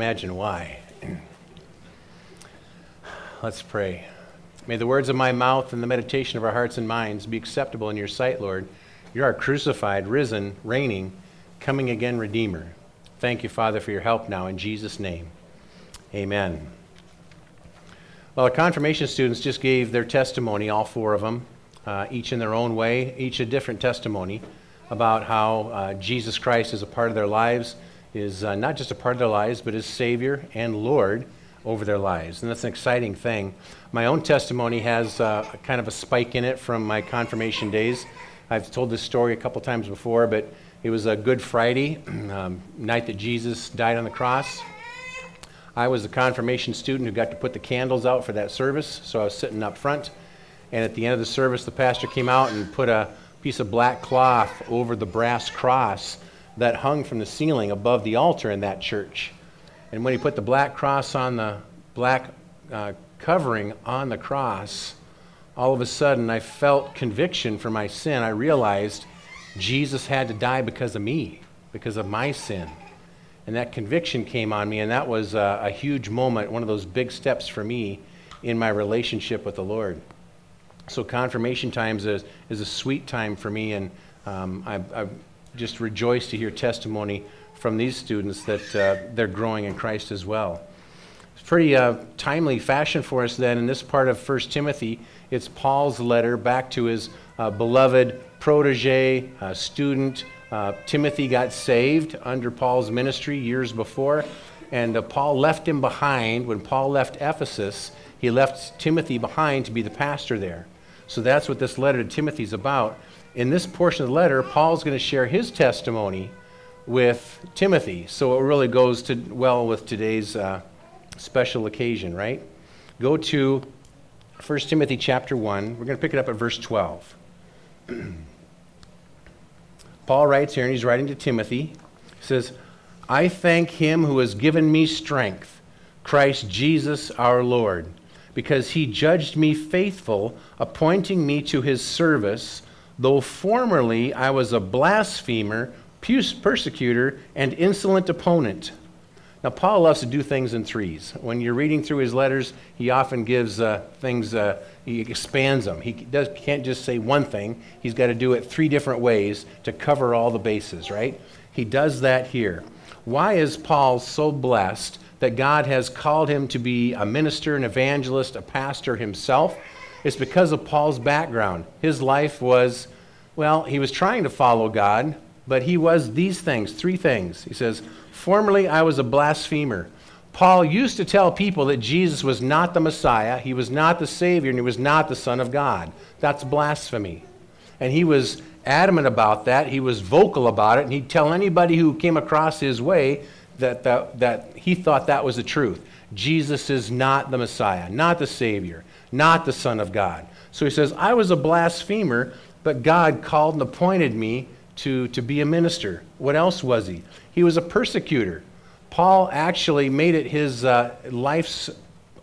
Imagine why. Let's pray. May the words of my mouth and the meditation of our hearts and minds be acceptable in your sight, Lord. You're crucified, risen, reigning, coming again Redeemer. Thank you, Father, for your help now in Jesus' name. Amen. Well, the confirmation students just gave their testimony, all four of them, uh, each in their own way, each a different testimony about how uh, Jesus Christ is a part of their lives is uh, not just a part of their lives, but is Savior and Lord over their lives. And that's an exciting thing. My own testimony has uh, kind of a spike in it from my confirmation days. I've told this story a couple times before, but it was a Good Friday, um, night that Jesus died on the cross. I was a confirmation student who got to put the candles out for that service, so I was sitting up front. And at the end of the service, the pastor came out and put a piece of black cloth over the brass cross that hung from the ceiling above the altar in that church. And when he put the black cross on the black uh, covering on the cross, all of a sudden I felt conviction for my sin. I realized Jesus had to die because of me, because of my sin. And that conviction came on me, and that was a, a huge moment, one of those big steps for me in my relationship with the Lord. So, confirmation times is, is a sweet time for me, and um, I, I just rejoice to hear testimony from these students that uh, they're growing in Christ as well. It's pretty uh, timely fashion for us then in this part of 1 Timothy. It's Paul's letter back to his uh, beloved protege, uh, student. Uh, Timothy got saved under Paul's ministry years before, and uh, Paul left him behind. When Paul left Ephesus, he left Timothy behind to be the pastor there. So that's what this letter to Timothy is about in this portion of the letter, Paul's going to share his testimony with Timothy. So it really goes to well with today's uh, special occasion, right? Go to 1 Timothy chapter 1. We're going to pick it up at verse 12. Paul writes here, and he's writing to Timothy. He says, I thank him who has given me strength, Christ Jesus our Lord, because he judged me faithful, appointing me to his service though formerly I was a blasphemer, persecutor, and insolent opponent. Now, Paul loves to do things in threes. When you're reading through his letters, he often gives uh, things, uh, he expands them. He does, can't just say one thing, he's got to do it three different ways to cover all the bases, right? He does that here. Why is Paul so blessed that God has called him to be a minister, an evangelist, a pastor himself? It's because of Paul's background. His life was, well, he was trying to follow God, but he was these things, three things. He says, Formerly I was a blasphemer. Paul used to tell people that Jesus was not the Messiah, he was not the Savior, and he was not the Son of God. That's blasphemy. And he was adamant about that. He was vocal about it, and he'd tell anybody who came across his way that, that, that he thought that was the truth. Jesus is not the Messiah, not the Savior not the Son of God. So he says, I was a blasphemer, but God called and appointed me to, to be a minister. What else was he? He was a persecutor. Paul actually made it his uh, life's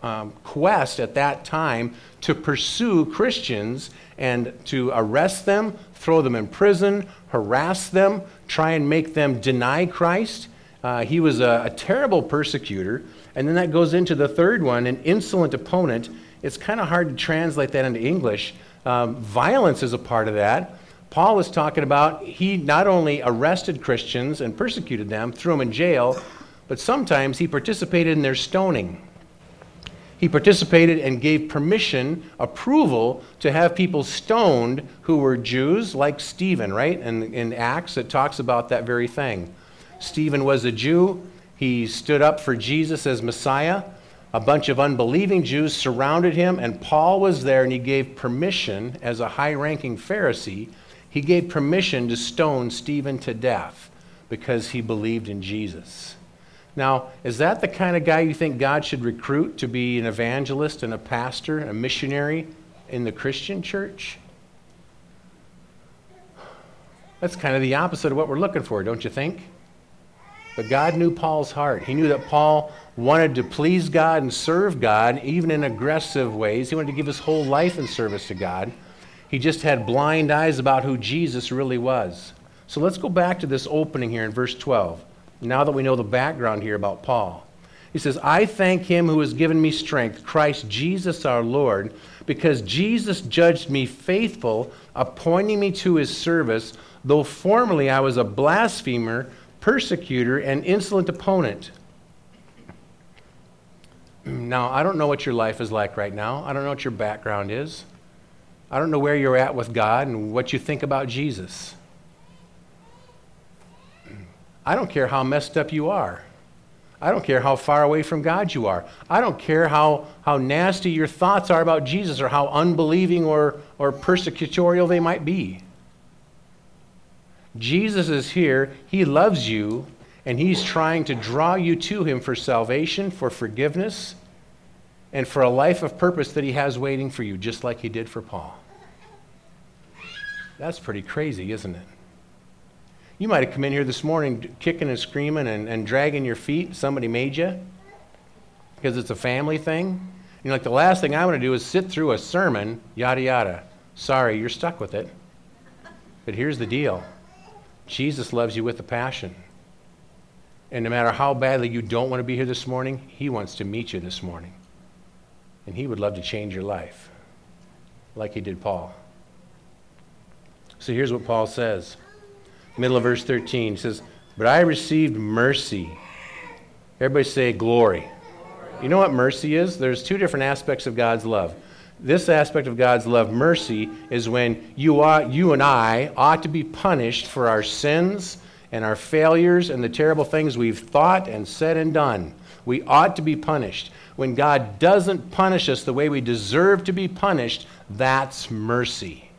um, quest at that time to pursue Christians and to arrest them, throw them in prison, harass them, try and make them deny Christ. Uh, he was a, a terrible persecutor. And then that goes into the third one an insolent opponent it's kind of hard to translate that into English. Um, violence is a part of that. Paul is talking about he not only arrested Christians and persecuted them, threw them in jail, but sometimes he participated in their stoning. He participated and gave permission, approval to have people stoned who were Jews, like Stephen, right? And in Acts, it talks about that very thing. Stephen was a Jew. He stood up for Jesus as Messiah. A bunch of unbelieving Jews surrounded him, and Paul was there, and he gave permission, as a high ranking Pharisee, he gave permission to stone Stephen to death because he believed in Jesus. Now, is that the kind of guy you think God should recruit to be an evangelist and a pastor, and a missionary in the Christian church? That's kind of the opposite of what we're looking for, don't you think? But God knew Paul's heart. He knew that Paul wanted to please God and serve God, even in aggressive ways. He wanted to give his whole life in service to God. He just had blind eyes about who Jesus really was. So let's go back to this opening here in verse 12, now that we know the background here about Paul. He says, I thank him who has given me strength, Christ Jesus our Lord, because Jesus judged me faithful, appointing me to his service, though formerly I was a blasphemer, persecutor, and insolent opponent. Now, I don't know what your life is like right now. I don't know what your background is. I don't know where you're at with God and what you think about Jesus. I don't care how messed up you are. I don't care how far away from God you are. I don't care how, how nasty your thoughts are about Jesus or how unbelieving or, or persecutorial they might be. Jesus is here. He loves you, and He's trying to draw you to Him for salvation, for forgiveness, and for a life of purpose that He has waiting for you, just like He did for Paul. That's pretty crazy, isn't it? You might have come in here this morning kicking and screaming and, and dragging your feet. Somebody made you because it's a family thing. You're like, the last thing I want to do is sit through a sermon, yada, yada. Sorry, you're stuck with it. But here's the deal Jesus loves you with a passion. And no matter how badly you don't want to be here this morning, He wants to meet you this morning. And He would love to change your life, like He did Paul. So here's what Paul says middle of verse 13. He says, But I received mercy. Everybody say glory. You know what mercy is? There's two different aspects of God's love. This aspect of God's love, mercy, is when you, ought, you and I ought to be punished for our sins and our failures and the terrible things we've thought and said and done. We ought to be punished. When God doesn't punish us the way we deserve to be punished, that's mercy.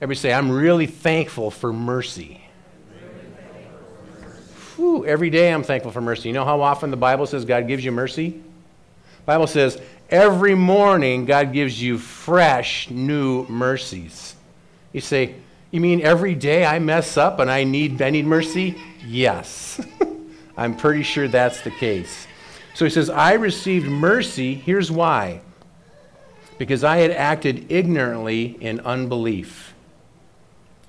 Everybody say, I'm really thankful for mercy. Whew, every day I'm thankful for mercy. You know how often the Bible says God gives you mercy? The Bible says every morning God gives you fresh new mercies. You say, you mean every day I mess up and I need, I mercy? Yes. I'm pretty sure that's the case. So he says, I received mercy. Here's why. Because I had acted ignorantly in unbelief.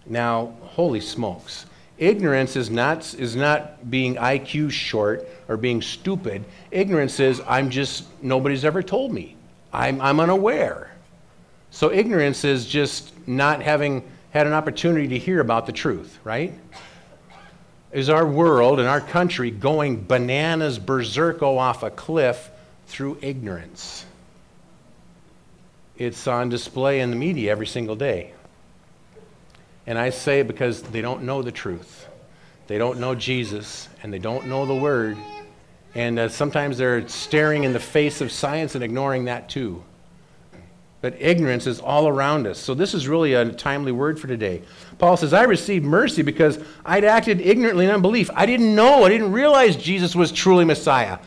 Now, holy smokes. Ignorance is not, is not being IQ short or being stupid. Ignorance is I'm just, nobody's ever told me. I'm, I'm unaware. So ignorance is just not having had an opportunity to hear about the truth, right? Is our world and our country going bananas berserko off a cliff through ignorance? It's on display in the media every single day. And I say because they don't know the truth. They don't know Jesus, and they don't know the Word. And uh, sometimes they're staring in the face of science and ignoring that too. But ignorance is all around us. So this is really a timely word for today. Paul says, I received mercy because I'd acted ignorantly in unbelief. I didn't know, I didn't realize Jesus was truly Messiah.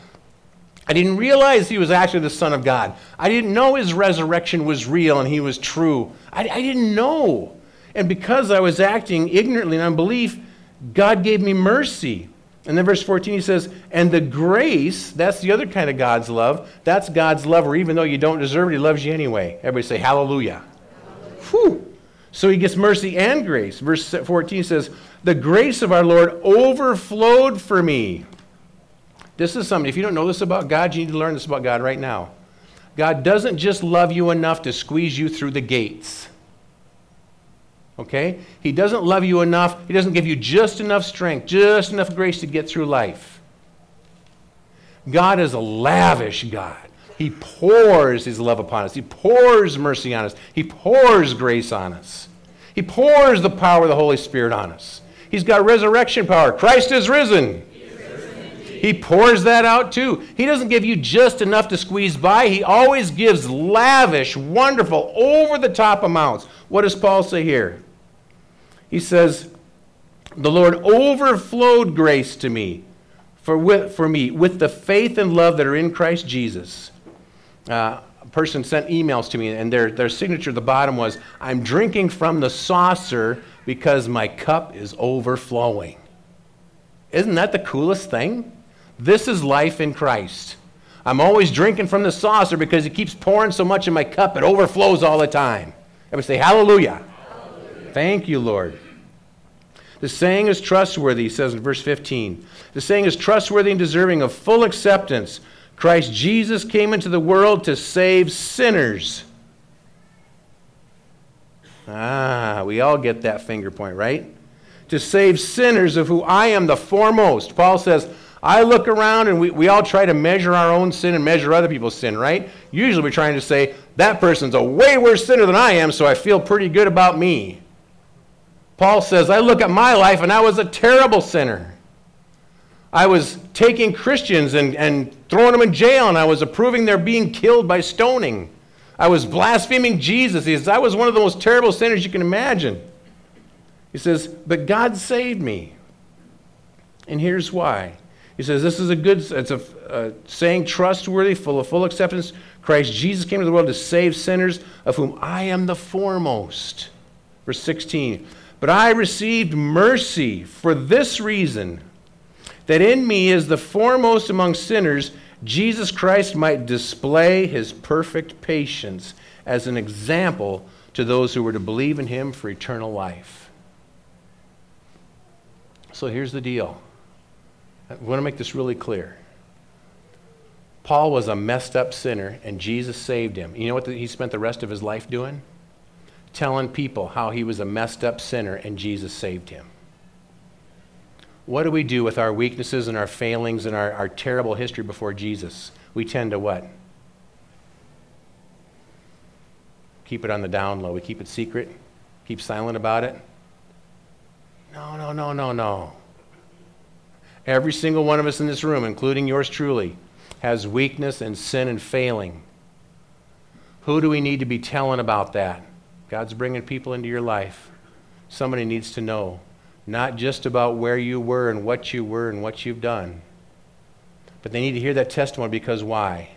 I didn't realize he was actually the Son of God. I didn't know his resurrection was real and he was true. I, I didn't know. And because I was acting ignorantly in unbelief, God gave me mercy. And then verse 14 he says, And the grace, that's the other kind of God's love. That's God's love where even though you don't deserve it, he loves you anyway. Everybody say hallelujah. hallelujah. Whew. So he gets mercy and grace. Verse 14 says, The grace of our Lord overflowed for me. This is something, if you don't know this about God, you need to learn this about God right now. God doesn't just love you enough to squeeze you through the gates. Okay? He doesn't love you enough. He doesn't give you just enough strength, just enough grace to get through life. God is a lavish God. He pours his love upon us. He pours mercy on us. He pours grace on us. He pours the power of the Holy Spirit on us. He's got resurrection power. Christ is risen. He pours that out too. He doesn't give you just enough to squeeze by. He always gives lavish, wonderful, over the top amounts. What does Paul say here? He says, The Lord overflowed grace to me, for, with, for me, with the faith and love that are in Christ Jesus. Uh, a person sent emails to me, and their, their signature at the bottom was, I'm drinking from the saucer because my cup is overflowing. Isn't that the coolest thing? This is life in Christ. I'm always drinking from the saucer because it keeps pouring so much in my cup, it overflows all the time. Everybody say, Hallelujah. Thank you, Lord. The saying is trustworthy, he says in verse 15. The saying is trustworthy and deserving of full acceptance. Christ Jesus came into the world to save sinners. Ah, we all get that finger point, right? To save sinners of who I am the foremost. Paul says, I look around and we, we all try to measure our own sin and measure other people's sin, right? Usually we're trying to say, that person's a way worse sinner than I am, so I feel pretty good about me. Paul says, I look at my life and I was a terrible sinner. I was taking Christians and, and throwing them in jail, and I was approving their being killed by stoning. I was blaspheming Jesus. He says, I was one of the most terrible sinners you can imagine. He says, But God saved me. And here's why. He says, This is a good, it's a, a saying trustworthy, full of full acceptance. Christ Jesus came to the world to save sinners, of whom I am the foremost. Verse 16. But I received mercy for this reason, that in me, as the foremost among sinners, Jesus Christ might display his perfect patience as an example to those who were to believe in him for eternal life. So here's the deal. I want to make this really clear. Paul was a messed up sinner, and Jesus saved him. You know what he spent the rest of his life doing? Telling people how he was a messed up sinner and Jesus saved him. What do we do with our weaknesses and our failings and our, our terrible history before Jesus? We tend to what? Keep it on the down low. We keep it secret, keep silent about it. No, no, no, no, no. Every single one of us in this room, including yours truly, has weakness and sin and failing. Who do we need to be telling about that? God's bringing people into your life. Somebody needs to know, not just about where you were and what you were and what you've done, but they need to hear that testimony because why?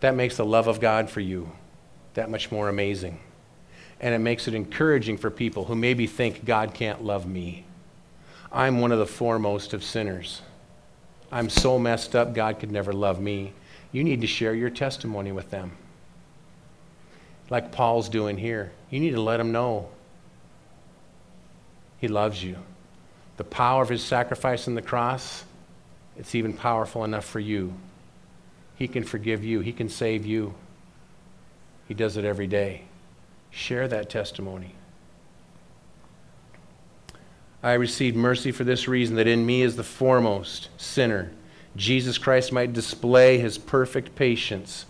That makes the love of God for you that much more amazing. And it makes it encouraging for people who maybe think God can't love me. I'm one of the foremost of sinners. I'm so messed up, God could never love me. You need to share your testimony with them like Paul's doing here. You need to let him know he loves you. The power of his sacrifice on the cross, it's even powerful enough for you. He can forgive you, he can save you. He does it every day. Share that testimony. I received mercy for this reason that in me is the foremost sinner. Jesus Christ might display his perfect patience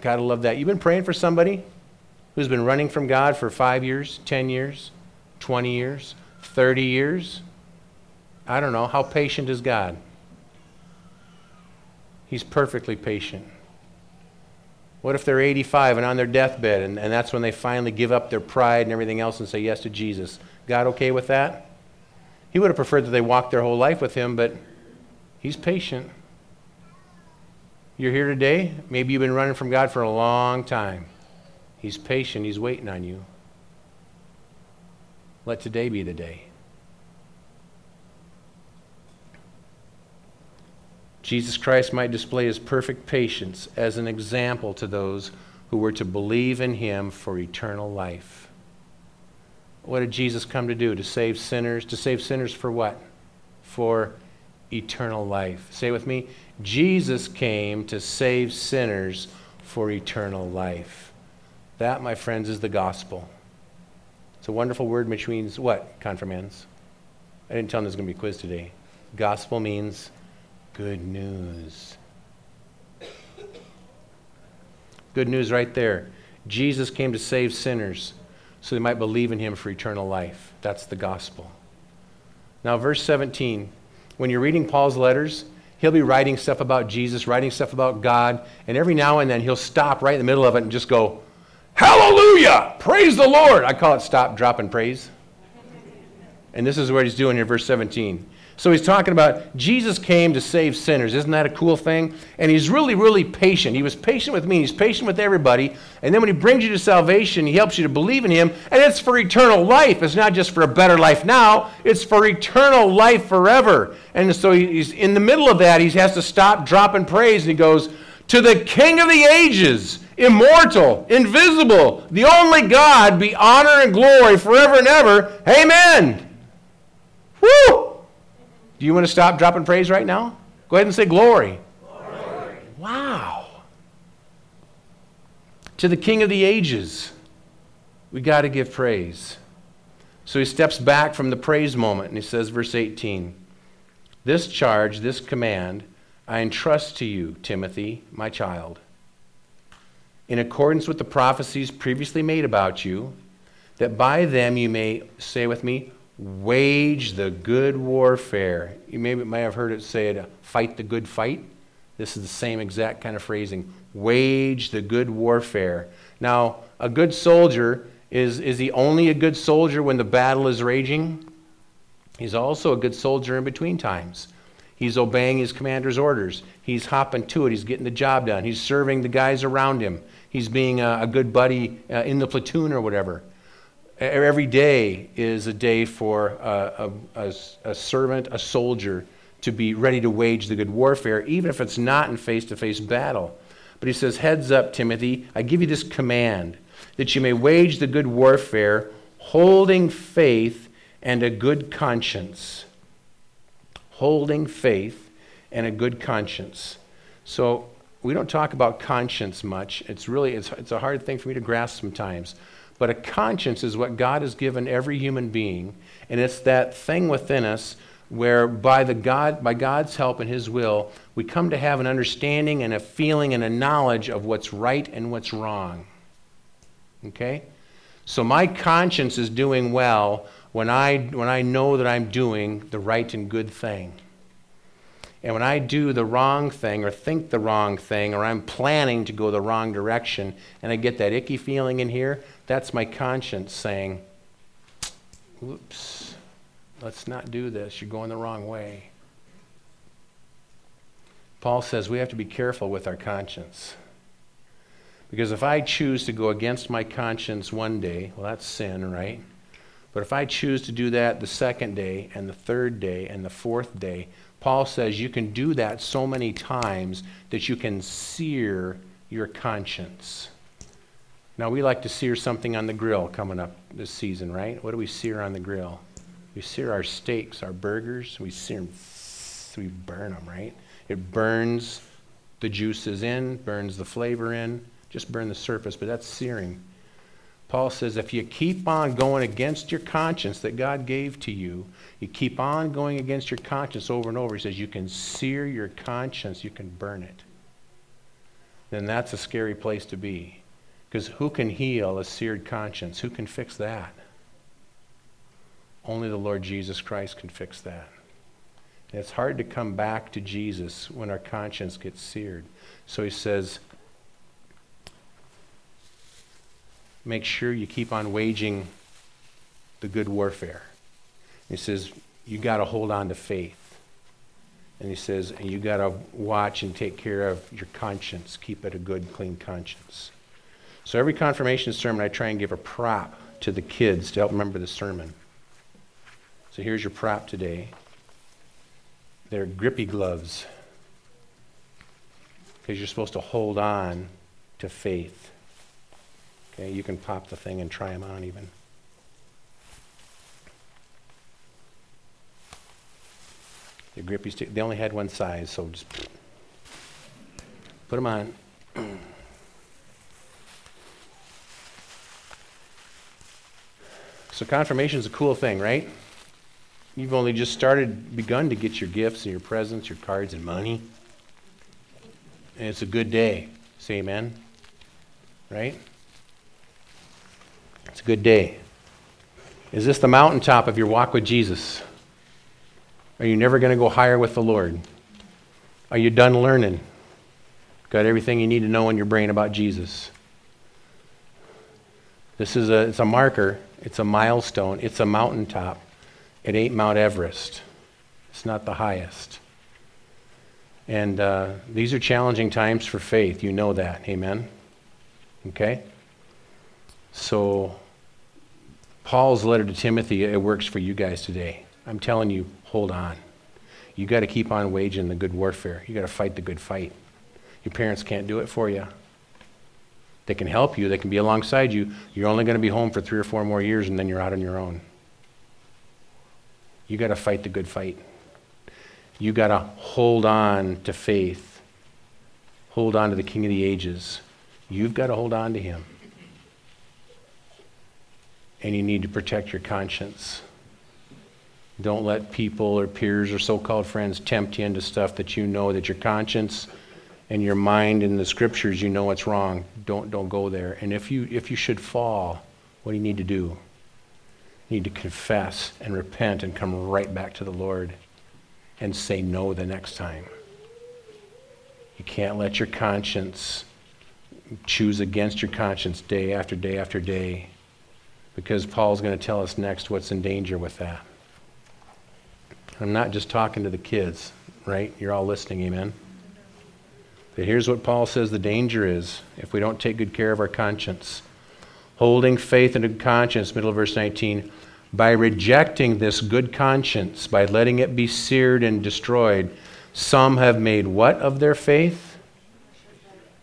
Gotta love that. You've been praying for somebody who's been running from God for five years, 10 years, 20 years, 30 years. I don't know. How patient is God? He's perfectly patient. What if they're 85 and on their deathbed, and, and that's when they finally give up their pride and everything else and say yes to Jesus? God okay with that? He would have preferred that they walked their whole life with Him, but He's patient. You're here today. Maybe you've been running from God for a long time. He's patient, He's waiting on you. Let today be the day. Jesus Christ might display his perfect patience as an example to those who were to believe in him for eternal life. What did Jesus come to do? To save sinners? To save sinners for what? For eternal life. Say with me Jesus came to save sinners for eternal life. That, my friends, is the gospel. It's a wonderful word which means what, confirmands? I didn't tell them there's going to be a quiz today. Gospel means good news. Good news right there. Jesus came to save sinners so they might believe in him for eternal life. That's the gospel. Now, verse 17 when you're reading Paul's letters, he'll be writing stuff about Jesus, writing stuff about God, and every now and then he'll stop right in the middle of it and just go, Hallelujah! Praise the Lord! I call it stop, drop, and praise. And this is what he's doing here, verse 17. So he's talking about Jesus came to save sinners. Isn't that a cool thing? And he's really, really patient. He was patient with me, he's patient with everybody. And then when he brings you to salvation, he helps you to believe in him. And it's for eternal life. It's not just for a better life now, it's for eternal life forever. And so he's in the middle of that, he has to stop, drop, and praise. And he goes, to the King of the ages, immortal, invisible, the only God, be honor and glory forever and ever. Amen. Woo! Do you want to stop, dropping praise right now? Go ahead and say glory. glory. Wow. To the King of the ages, we got to give praise. So he steps back from the praise moment and he says, verse 18, This charge, this command, I entrust to you, Timothy, my child, in accordance with the prophecies previously made about you, that by them you may, say with me, wage the good warfare. You maybe may have heard it say to fight the good fight. This is the same exact kind of phrasing. Wage the good warfare. Now, a good soldier is, is he only a good soldier when the battle is raging? He's also a good soldier in between times. He's obeying his commander's orders. He's hopping to it. He's getting the job done. He's serving the guys around him. He's being a, a good buddy uh, in the platoon or whatever. Every day is a day for a, a, a, servant, a soldier, to be ready to wage the good warfare, even if it's not in face to face battle. But he says, Heads up, Timothy, I give you this command that you may wage the good warfare, holding faith and a good conscience holding faith, and a good conscience. So we don't talk about conscience much. It's really it's, it's a hard thing for me to grasp sometimes. But a conscience is what God has given every human being, and it's that thing within us where by the God by God's help and his will, we come to have an understanding and a feeling and a knowledge of what's right and what's wrong. Okay? So my conscience is doing well when I, when I know that I'm doing the right and good thing. And when I do the wrong thing or think the wrong thing or I'm planning to go the wrong direction and I get that icky feeling in here, that's my conscience saying, "Oops, let's not do this. You're going the wrong way. Paul says we have to be careful with our conscience. Because if I choose to go against my conscience one day, well, that's sin, right? But if I choose to do that the second day and the third day and the fourth day, Paul says you can do that so many times that you can sear your conscience. Now, we like to sear something on the grill coming up this season, right? What do we sear on the grill? We sear our steaks, our burgers. We sear them, we burn them, right? It burns the juices in, burns the flavor in, just burn the surface, but that's searing. Paul says if you keep on going against your conscience that God gave to you, you keep on going against your conscience over and over, he says you can sear your conscience, you can burn it. Then that's a scary place to be. Because who can heal a seared conscience? Who can fix that? Only the Lord Jesus Christ can fix that. And it's hard to come back to Jesus when our conscience gets seared. So he says, make sure you keep on waging the good warfare. He says, you got to hold on to faith. And he says, and you got to watch and take care of your conscience. Keep it a good, clean conscience. So every confirmation sermon, I try and give a prop to the kids to help remember the sermon. So here's your prop today. They're grippy gloves because you're supposed to hold on to faith. Okay, you can pop the thing and try them on even. The grippy stick, they only had one size, so just put them on. so confirmation is a cool thing, right? You've only just started, begun to get your gifts and your presents, your cards and money. And it's a good day. Say amen. Right? It's a good day. Is this the mountaintop of your walk with Jesus? Are you never going to go higher with the Lord? Are you done learning? Got everything you need to know in your brain about Jesus? This is a, it's a marker, it's a milestone, it's a mountaintop. It ain't Mount Everest, it's not the highest. And uh, these are challenging times for faith. You know that. Amen? Okay? So, Paul's letter to Timothy, it works for you guys today. I'm telling you, hold on. You got to keep on waging the good warfare. You got to fight the good fight. Your parents can't do it for you. They can help you, they can be alongside you. You're only going to be home for three or four more years, and then you're out on your own. You got to fight the good fight. You got to hold on to faith, hold on to the King of the ages. You've got to hold on to him. And you need to protect your conscience. Don't let people or peers or so called friends tempt you into stuff that you know that your conscience and your mind and the scriptures, you know what's wrong. Don't, don't go there. And if you, if you should fall, what do you need to do? You need to confess and repent and come right back to the Lord and say no the next time. You can't let your conscience choose against your conscience day after day after day because Paul's going to tell us next what's in danger with that. I'm not just talking to the kids, right? You're all listening, amen? But here's what Paul says the danger is if we don't take good care of our conscience. Holding faith and good conscience, middle of verse 19, by rejecting this good conscience, by letting it be seared and destroyed, some have made what of their faith?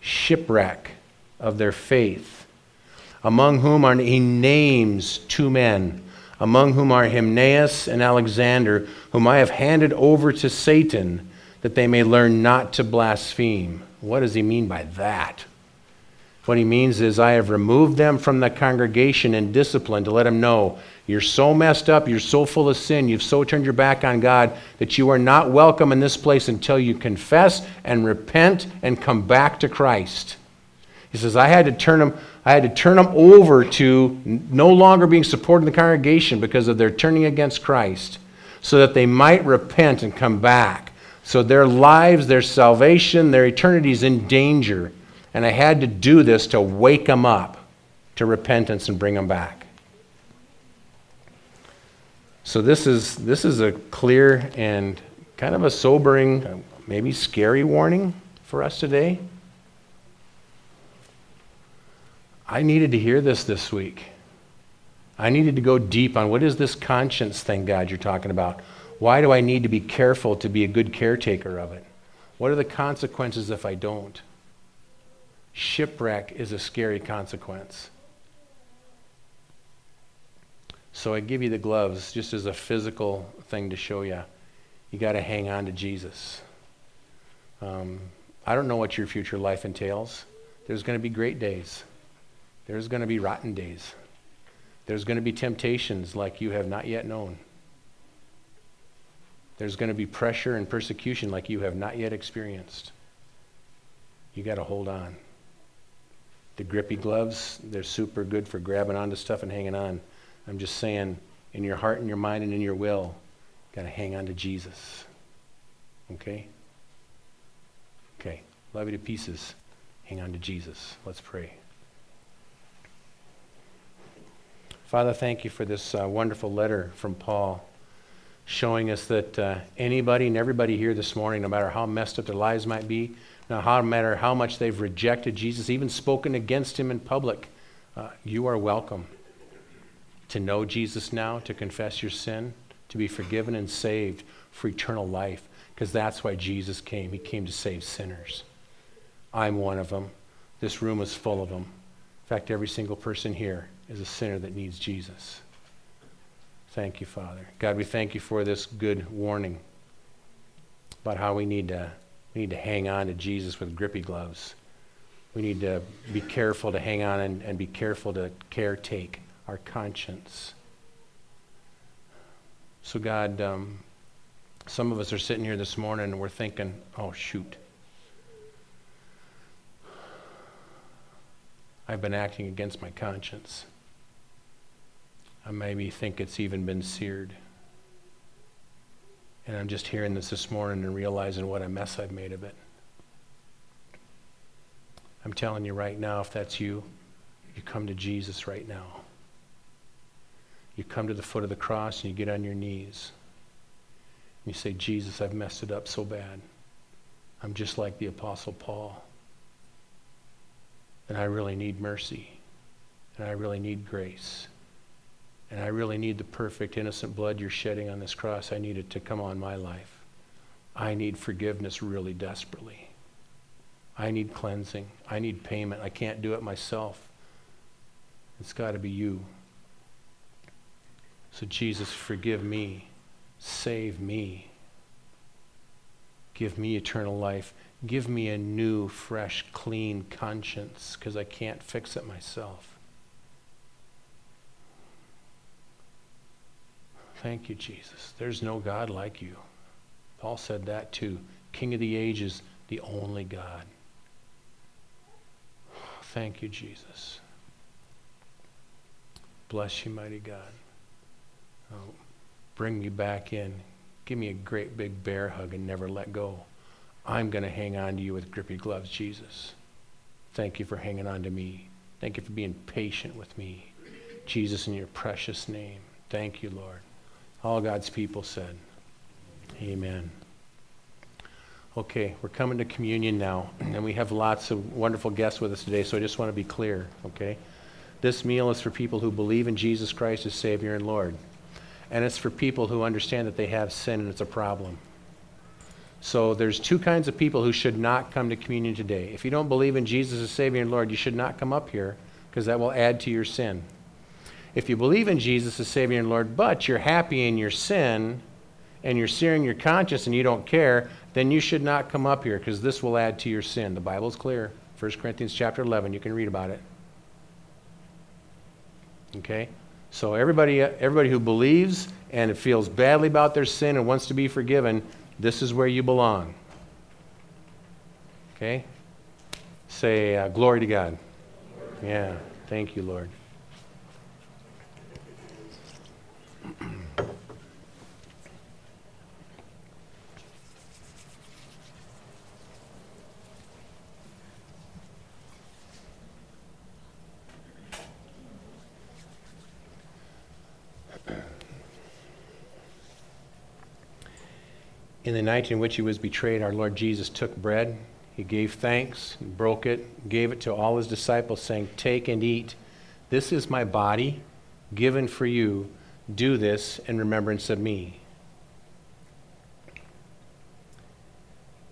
Shipwreck of their faith. Among whom are, he names two men among whom are Hymenaeus and Alexander, whom I have handed over to Satan, that they may learn not to blaspheme. What does he mean by that? What he means is, I have removed them from the congregation in discipline to let them know you're so messed up, you're so full of sin, you've so turned your back on God that you are not welcome in this place until you confess and repent and come back to Christ. He says, I had to turn them, I had to turn them over to no longer being supported in the congregation because of their turning against Christ, so that they might repent and come back. So their lives, their salvation, their eternity is in danger. And I had to do this to wake them up to repentance and bring them back. So this is this is a clear and kind of a sobering, maybe scary warning for us today. I needed to hear this this week. I needed to go deep on what is this conscience thing, God, you're talking about? Why do I need to be careful to be a good caretaker of it? What are the consequences if I don't? Shipwreck is a scary consequence. So I give you the gloves just as a physical thing to show you. You got to hang on to Jesus. Um, I don't know what your future life entails. There's going to be great days. There's going to be rotten days. There's going to be temptations like you have not yet known. There's going to be pressure and persecution like you have not yet experienced. You got to hold on. The grippy gloves, they're super good for grabbing onto stuff and hanging on. I'm just saying, in your heart and your mind and in your will, got to hang on to Jesus. Okay? Okay. Love you to pieces. Hang on to Jesus. Let's pray. Father, thank you for this uh, wonderful letter from Paul showing us that uh, anybody and everybody here this morning, no matter how messed up their lives might be, no matter how much they've rejected Jesus, even spoken against him in public, uh, you are welcome to know Jesus now, to confess your sin, to be forgiven and saved for eternal life, because that's why Jesus came. He came to save sinners. I'm one of them. This room is full of them. In fact, every single person here is a sinner that needs Jesus. Thank you, Father. God, we thank you for this good warning about how we need to, we need to hang on to Jesus with grippy gloves. We need to be careful to hang on and, and be careful to caretake our conscience. So, God, um, some of us are sitting here this morning and we're thinking, oh, shoot. I've been acting against my conscience. I maybe think it's even been seared. And I'm just hearing this this morning and realizing what a mess I've made of it. I'm telling you right now, if that's you, you come to Jesus right now. You come to the foot of the cross and you get on your knees. And you say, Jesus, I've messed it up so bad. I'm just like the Apostle Paul. And I really need mercy. And I really need grace. And I really need the perfect, innocent blood you're shedding on this cross. I need it to come on my life. I need forgiveness really desperately. I need cleansing. I need payment. I can't do it myself. It's got to be you. So, Jesus, forgive me. Save me. Give me eternal life. Give me a new, fresh, clean conscience because I can't fix it myself. Thank you, Jesus. There's no God like you. Paul said that too. King of the ages, the only God. Thank you, Jesus. Bless you, mighty God. Oh, bring me back in. Give me a great big bear hug and never let go. I'm going to hang on to you with grippy gloves, Jesus. Thank you for hanging on to me. Thank you for being patient with me. Jesus, in your precious name. Thank you, Lord. All God's people said, Amen. Okay, we're coming to communion now, and we have lots of wonderful guests with us today, so I just want to be clear, okay? This meal is for people who believe in Jesus Christ as Savior and Lord. And it's for people who understand that they have sin and it's a problem. So there's two kinds of people who should not come to communion today. If you don't believe in Jesus as Savior and Lord, you should not come up here because that will add to your sin. If you believe in Jesus as Savior and Lord, but you're happy in your sin and you're searing your conscience and you don't care, then you should not come up here because this will add to your sin. The Bible's clear. 1 Corinthians chapter 11, you can read about it. Okay? So everybody everybody who believes and feels badly about their sin and wants to be forgiven, this is where you belong. Okay? Say, uh, Glory to God. Yeah. Thank you, Lord. In the night in which he was betrayed, our Lord Jesus took bread. He gave thanks, broke it, gave it to all his disciples, saying, Take and eat. This is my body given for you. Do this in remembrance of me.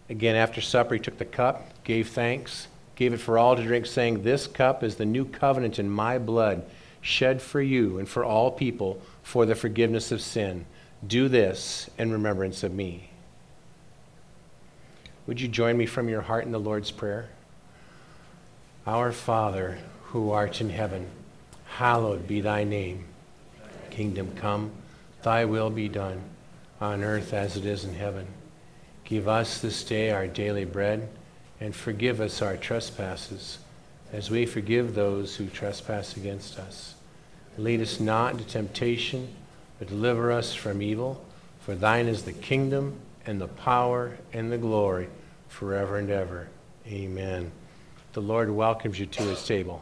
Again, after supper, he took the cup, gave thanks, gave it for all to drink, saying, This cup is the new covenant in my blood, shed for you and for all people for the forgiveness of sin. Do this in remembrance of me. Would you join me from your heart in the Lord's Prayer? Our Father, who art in heaven, hallowed be thy name. Kingdom come, thy will be done, on earth as it is in heaven. Give us this day our daily bread, and forgive us our trespasses, as we forgive those who trespass against us. Lead us not into temptation, but deliver us from evil. For thine is the kingdom and the power and the glory forever and ever. Amen. The Lord welcomes you to his table.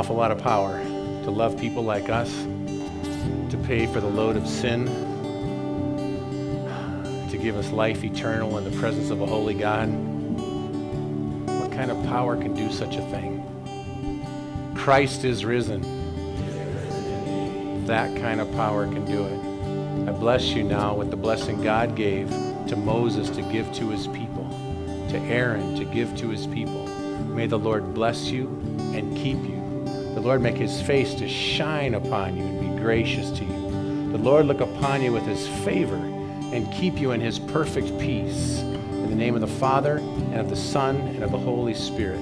Awful lot of power to love people like us, to pay for the load of sin, to give us life eternal in the presence of a holy God. What kind of power can do such a thing? Christ is risen. That kind of power can do it. I bless you now with the blessing God gave to Moses to give to his people, to Aaron to give to his people. May the Lord bless you. The Lord make his face to shine upon you and be gracious to you. The Lord look upon you with his favor and keep you in his perfect peace. In the name of the Father, and of the Son, and of the Holy Spirit.